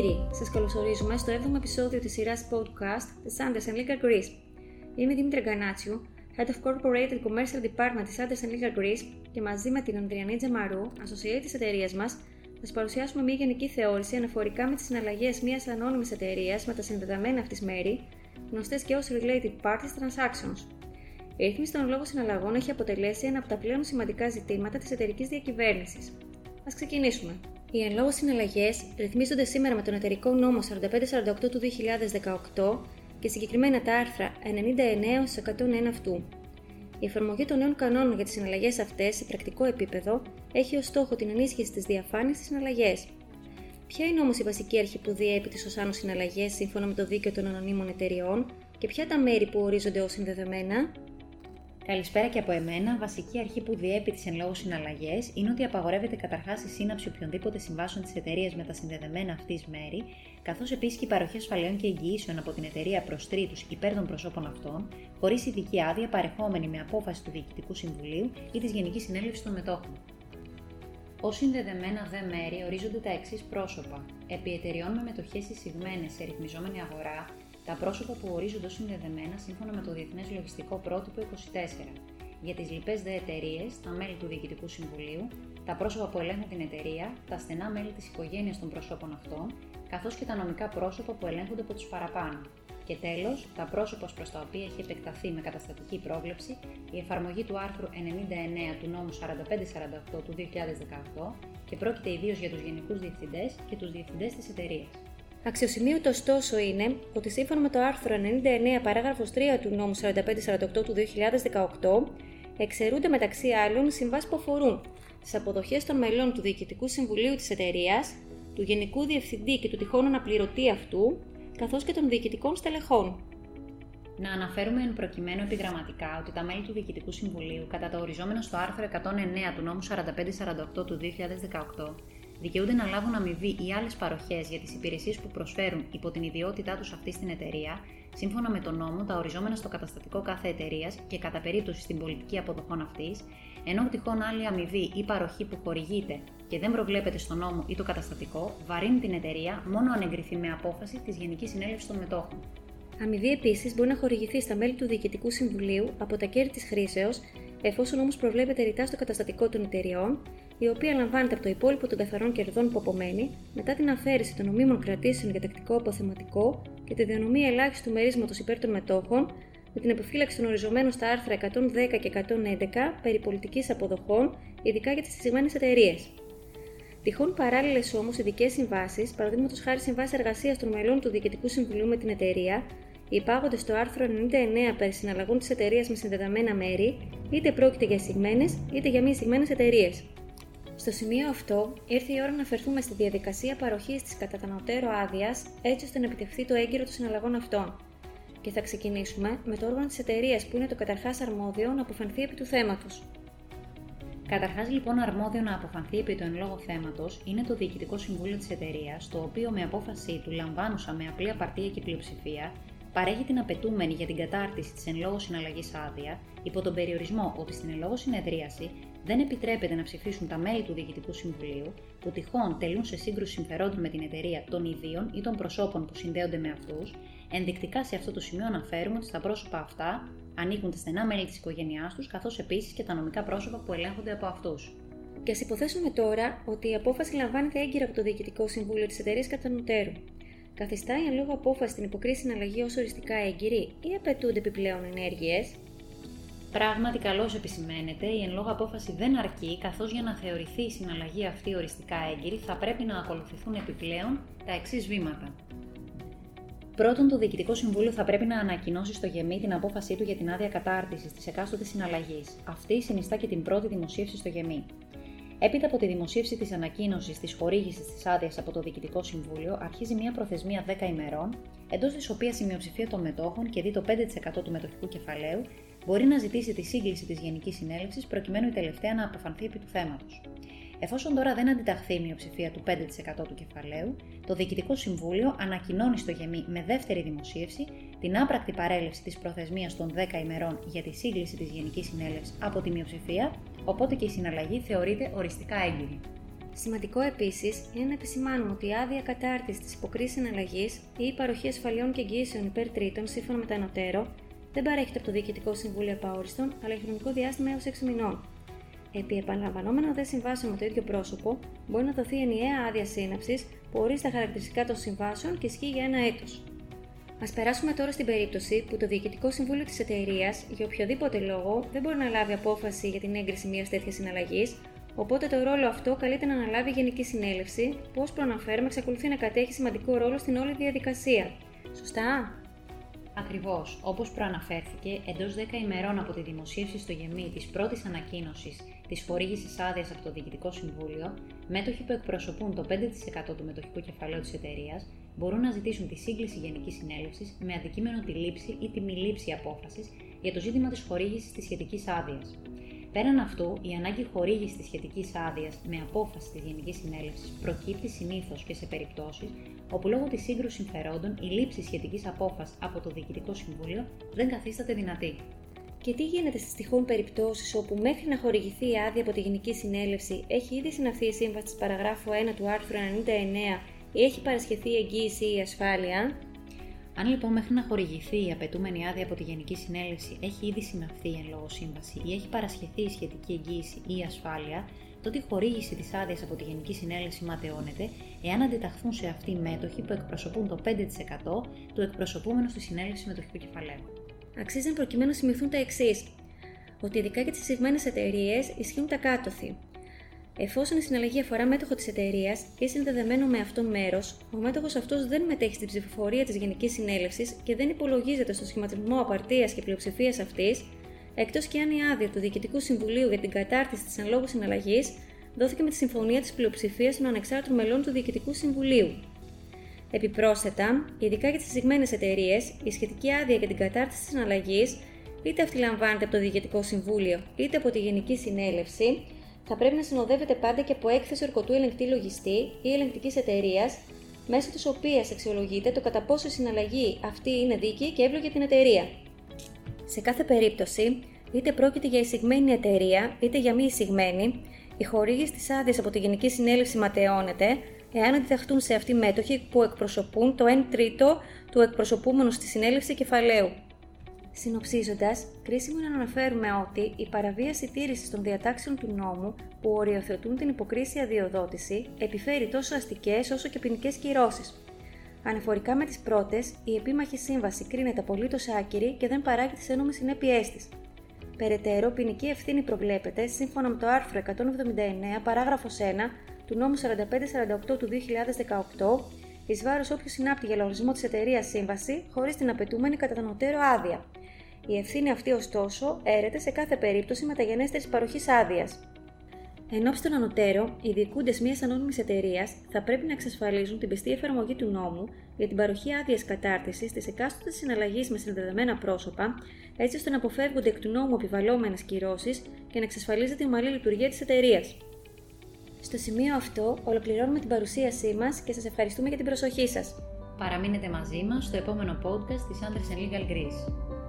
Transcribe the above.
κύριοι, σας καλωσορίζουμε στο 7ο επεισόδιο της σειράς podcast The Sanders Legal Greece. Είμαι η Δήμητρα Γκανάτσιου, Head of Corporate and Commercial Department της Sanders Legal Greece και μαζί με την Ανδριανή Τζαμαρού, associate της εταιρείας μας, θα σας παρουσιάσουμε μια γενική θεώρηση αναφορικά με τις συναλλαγές μιας ανώνυμης εταιρείας με τα συνδεδεμένα αυτής μέρη, γνωστές και ως Related Parties Transactions. Η ρύθμιση των λόγων συναλλαγών έχει αποτελέσει ένα από τα πλέον σημαντικά ζητήματα της εταιρικής διακυβέρνησης. Α ξεκινήσουμε. Οι εν λόγω συναλλαγές ρυθμίζονται σήμερα με τον εταιρικό νόμο 4548 του 2018 και συγκεκριμένα τα άρθρα 99 101 αυτού. Η εφαρμογή των νέων κανόνων για τις συναλλαγές αυτές σε πρακτικό επίπεδο έχει ως στόχο την ενίσχυση της διαφάνειας στις συναλλαγές. Ποια είναι όμως η βασική αρχή που διέπει τις ως συναλλαγές σύμφωνα με το δίκαιο των ανωνύμων εταιριών και ποια τα μέρη που ορίζονται ως συνδεδεμένα, Καλησπέρα και από εμένα. Βασική αρχή που διέπει τις εν λόγω συναλλαγές είναι ότι απαγορεύεται καταρχάς η σύναψη οποιονδήποτε συμβάσεων της εταιρείας με τα συνδεδεμένα αυτής μέρη, καθώς επίσης και η παροχή ασφαλιών και εγγυήσεων από την εταιρεία προς τρίτους υπέρ των προσώπων αυτών, χωρίς ειδική άδεια παρεχόμενη με απόφαση του Διοικητικού Συμβουλίου ή της Γενικής Συνέλευσης των Μετόχων. Ω συνδεδεμένα δε μέρη ορίζονται τα εξής πρόσωπα. Επί εταιριών με μετοχές εισηγμένες σε ρυθμιζόμενη αγορά, τα πρόσωπα που ορίζονται ως συνδεδεμένα σύμφωνα με το Διεθνές Λογιστικό Πρότυπο 24. Για τις λοιπές δε εταιρείες, τα μέλη του Διοικητικού Συμβουλίου, τα πρόσωπα που ελέγχουν την εταιρεία, τα στενά μέλη της οικογένειας των προσώπων αυτών, καθώς και τα νομικά πρόσωπα που ελέγχονται από τους παραπάνω. Και τέλος, τα πρόσωπα προς τα οποία έχει επεκταθεί με καταστατική πρόβλεψη η εφαρμογή του άρθρου 99 του νόμου 4548 του 2018 και πρόκειται ιδίως για τους γενικούς διευθυντές και τους διευθυντές της εταιρείας. Αξιοσημείωτος ωστόσο είναι ότι σύμφωνα με το άρθρο 99 παράγραφος 3 του νόμου 4548 του 2018 εξαιρούνται μεταξύ άλλων συμβάσεις που αφορούν τις αποδοχές των μελών του Διοικητικού Συμβουλίου της εταιρείας, του Γενικού Διευθυντή και του τυχόν αναπληρωτή αυτού, καθώς και των διοικητικών στελεχών. Να αναφέρουμε εν προκειμένου επιγραμματικά ότι τα μέλη του Διοικητικού Συμβουλίου, κατά το οριζόμενο στο άρθρο 109 του νόμου 4548 του 2018, δικαιούνται να λάβουν αμοιβή ή άλλες παροχές για τις υπηρεσίες που προσφέρουν υπό την ιδιότητά τους αυτή στην εταιρεία, σύμφωνα με τον νόμο, τα οριζόμενα στο καταστατικό κάθε εταιρείας και κατά περίπτωση στην πολιτική αποδοχών αυτής, ενώ τυχόν άλλη αμοιβή ή παροχή που χορηγείται και δεν προβλέπεται στο νόμο ή το καταστατικό, βαρύνει την εταιρεία μόνο αν εγκριθεί με απόφαση της Γενικής Συνέλευσης των Μετόχων. Αμοιβή επίσης μπορεί να χορηγηθεί στα μέλη του Διοικητικού Συμβουλίου από τα κέρδη της χρήσεως, εφόσον όμως προβλέπεται ρητά στο καταστατικό των εταιριών η οποία λαμβάνεται από το υπόλοιπο των καθαρών κερδών που απομένει μετά την αφαίρεση των νομίμων κρατήσεων για τακτικό αποθεματικό και τη διανομή ελάχιστου μερίσματος υπέρ των μετόχων, με την επιφύλαξη των οριζομένων στα άρθρα 110 και 111 περί πολιτικής αποδοχών, ειδικά για τις συστημένε εταιρείες. Τυχόν παράλληλες όμως ειδικές συμβάσεις, παραδείγματος χάρη συμβάσεις εργασίας των μελών του Διοικητικού Συμβουλίου με την εταιρεία, υπάγονται στο άρθρο 99 περί συναλλαγών της εταιρείας με συνδεδεμένα μέρη, είτε πρόκειται για εισηγμένες είτε για μη εισηγμένες εταιρείες. Στο σημείο αυτό, ήρθε η ώρα να αφαιρθούμε στη διαδικασία παροχής της κατατανωτέρω άδειας, έτσι ώστε να επιτευχθεί το έγκυρο των συναλλαγών αυτών. Και θα ξεκινήσουμε με το όργανο της εταιρείας που είναι το καταρχάς αρμόδιο να αποφανθεί επί του θέματος. Καταρχάς, λοιπόν, αρμόδιο να αποφανθεί επί του εν λόγω θέματος είναι το Διοικητικό Συμβούλιο της εταιρείας, το οποίο με απόφασή του, λαμβάνουσα με απλή απαρτία και πλειοψηφία, παρέχει την απαιτούμενη για την κατάρτιση της εν λόγω συναλλαγής άδεια, υπό τον περιορισμό ότι στην εν λόγω συνεδρίαση δεν επιτρέπεται να ψηφίσουν τα μέλη του Διοικητικού Συμβουλίου που τυχόν τελούν σε σύγκρουση συμφερόντων με την εταιρεία των ιδίων ή των προσώπων που συνδέονται με αυτούς, ενδεικτικά σε αυτό το σημείο αναφέρουμε ότι στα πρόσωπα αυτά ανήκουν τα στενά μέλη της οικογένειάς τους, καθώς επίσης και τα νομικά πρόσωπα που ελέγχονται από αυτούς. Και ας υποθέσουμε τώρα ότι η απόφαση λαμβάνεται έγκυρα από το Διοικητικό Συμβούλιο της εταιρείας κατά νοτέρου. Καθιστά η εν απόφαση την υποκρίση συναλλαγή ως οριστικά έγκυρη ή απαιτούνται επιπλέον ενέργειες, Πράγματι, καλώς επισημαίνεται, η εν λόγω απόφαση δεν αρκεί, καθώς για να θεωρηθεί η συναλλαγή αυτή οριστικά έγκυρη θα πρέπει να ακολουθηθούν επιπλέον τα εξής βήματα. Πρώτον, το Διοικητικό Συμβούλιο θα πρέπει να ανακοινώσει στο ΓΕΜΗ την απόφασή του για την άδεια κατάρτισης της εκάστοτε συναλλαγής. Αυτή συνιστά και την πρώτη δημοσίευση στο ΓΕΜΗ. Έπειτα από τη δημοσίευση της ανακοίνωσης της χορήγησης της άδειας από το Διοικητικό Συμβούλιο, αρχίζει μια προθεσμία 10 ημερών, εντός της οποίας η μειοψηφία των μετόχων και δει το 5% του μετοχικού κεφαλαίου μπορεί να ζητήσει τη σύγκληση της Γενικής Συνέλευσης προκειμένου η τελευταία να αποφανθεί επί του θέματος. Εφόσον τώρα δεν αντιταχθεί η μειοψηφία του 5% του κεφαλαίου, το Διοικητικό Συμβούλιο ανακοινώνει στο ΓΕΜΗ με δεύτερη δημοσίευση την άπρακτη παρέλευση της προθεσμίας των 10 ημερών για τη σύγκληση της Γενικής Συνέλευσης από τη μειοψηφία, οπότε και η συναλλαγή θεωρείται οριστικά έγκυρη. Σημαντικό επίσης είναι να επισημάνουμε ότι η άδεια κατάρτισης της υποκρίσης συναλλαγής ή η παροχή ασφαλιών και εγγύσεων υπέρ τρίτων σύμφωνα με τα ανωτέρω δεν παρέχεται από το Διοικητικό Συμβούλιο Επαόριστον, αλλά για χρονικό διάστημα έως 6 μηνών. Επί επαναλαμβανόμενων δε συμβάσεων με το ίδιο πρόσωπο, μπορεί να δοθεί ενιαία άδεια σύναψης που ορίζει τα χαρακτηριστικά των συμβάσεων και ισχύει για ένα έτος. Α περάσουμε τώρα στην περίπτωση που το Διοικητικό Συμβούλιο της εταιρείας για οποιοδήποτε λόγο δεν μπορεί να λάβει απόφαση για την έγκριση μιας τέτοιας συναλλαγής, οπότε το ρόλο αυτό καλείται να αναλάβει η Γενική Συνέλευση, που ως προαναφέρουμε εξακολουθεί να κατέχει σημαντικό ρόλο στην όλη διαδικασία. Σωστά; Ακριβώς, όπως προαναφέρθηκε, εντός 10 ημερών από τη δημοσίευση στο γεμί της πρώτης ανακοίνωσης της χορήγησης άδειας από το Διοικητικό Συμβούλιο, μέτοχοι που εκπροσωπούν το 5% του μετοχικού κεφαλαίου της εταιρείας μπορούν να ζητήσουν τη σύγκληση Γενικής Συνέλευσης με αντικείμενο τη λήψη ή τη μη λήψη απόφασης για το ζήτημα της χορήγησης της σχετικής άδειας. Πέραν αυτού, η ανάγκη χορήγησης της σχετικής άδειας με απόφαση της Γενικής Συνέλευσης προκύπτει συνήθως και σε περιπτώσεις όπου λόγω της σύγκρουσης συμφερόντων η λήψη σχετικής απόφασης από το Διοικητικό Συμβούλιο δεν καθίσταται δυνατή. Και τι γίνεται στις τυχόν περιπτώσεις όπου μέχρι να χορηγηθεί η άδεια από τη Γενική Συνέλευση έχει ήδη συναυθεί η σύμβαση της παραγράφου 1 του άρθρου 99 ή έχει παρασχεθεί εγγύηση ή ασφάλεια; Αν λοιπόν μέχρι να χορηγηθεί η απαιτούμενη άδεια από τη Γενική Συνέλευση έχει ήδη συναυθεί εν λόγω σύμβαση ή έχει παρασχεθεί η σχετική εγγύηση ή ασφάλεια, τότε η χορήγηση της άδειας από τη Γενική Συνέλευση ματαιώνεται εάν αντιταχθούν σε αυτή οι μέτοχοι που εκπροσωπούν το 5% του εκπροσωπούμενου στη συνέλευση μετοχικού κεφαλαίου. Αξίζει να προκειμένου να σημειωθούν τα εξής. Ότι ειδικά για τις εισηγμένε εταιρείες ισχύουν τα κάτωθι. Εφόσον η συναλλαγή αφορά μέτοχο της εταιρείας ή συνδεδεμένο με αυτόν μέρος, ο μέτοχος αυτός δεν μετέχει στην ψηφοφορία της Γενικής Συνέλευσης και δεν υπολογίζεται στο σχηματισμό απαρτίας και πλειοψηφίας αυτής, εκτός και αν η άδεια του Διοικητικού Συμβουλίου για την κατάρτιση της ανλόγου συναλλαγής δόθηκε με τη συμφωνία της πλειοψηφίας των ανεξάρτητων μελών του Διοικητικού Συμβουλίου. Επιπρόσθετα, ειδικά για τις συζυγμένε εταιρείες, η σχετική άδεια για την κατάρτιση της συναλλαγής, είτε αυτή λαμβάνεται από το Διοικητικό Συμβούλιο είτε από τη Γενική Συνέλευση, θα πρέπει να συνοδεύεται πάντα και από έκθεση ορκωτού ελεγκτή λογιστή ή ελεγκτικής εταιρείας, μέσω της οποίας αξιολογείται το κατά πόσο η συναλλαγή αυτή είναι δίκαιη και εύλογη για την εταιρεία. Σε κάθε περίπτωση, είτε πρόκειται για εισηγμένη εταιρεία είτε για μη εισηγμένη, η χορήγηση της άδειας από τη Γενική Συνέλευση ματαιώνεται εάν αντιταχθούν σε αυτή μέτοχοι που εκπροσωπούν το 1 τρίτο του εκπροσωπούμενου στη συνέλευση κεφαλαίου. Συνοψίζοντας, κρίσιμο είναι να αναφέρουμε ότι η παραβίαση τήρησης των διατάξεων του νόμου που οριοθετούν την υποκρίση αδειοδότηση επιφέρει τόσο αστικές όσο και ποινικές κυρώσεις. Αναφορικά με τις πρώτες, η επίμαχη σύμβαση κρίνεται απολύτως άκυρη και δεν παράγει τις ένομες συνέπειές της. Περαιτέρω, ποινική ευθύνη προβλέπεται σύμφωνα με το άρθρο 179, παράγραφος 1 του νόμου 4548 του 2018 εις βάρος όποιου συνάπτει για λογαριασμό της εταιρείας σύμβαση χωρίς την απαιτούμενη κατανοτέρω άδεια. Η ευθύνη αυτή, ωστόσο, έρεται σε κάθε περίπτωση μεταγενέστερη παροχής άδειας. Εν ώψη των ανωτέρων, οι διοικούντες μιας ανώνυμης εταιρείας θα πρέπει να εξασφαλίζουν την πιστή εφαρμογή του νόμου για την παροχή άδειας κατάρτισης της εκάστοτε συναλλαγής με συνδεδεμένα πρόσωπα, έτσι ώστε να αποφεύγονται εκ του νόμου επιβαλλόμενες κυρώσεις και να εξασφαλίζεται η ομαλή λειτουργία της εταιρείας. Στο σημείο αυτό ολοκληρώνουμε την παρουσίασή μας και σας ευχαριστούμε για την προσοχή σας. Παραμείνετε μαζί μας στο επόμενο podcast της Andres Legal Greece.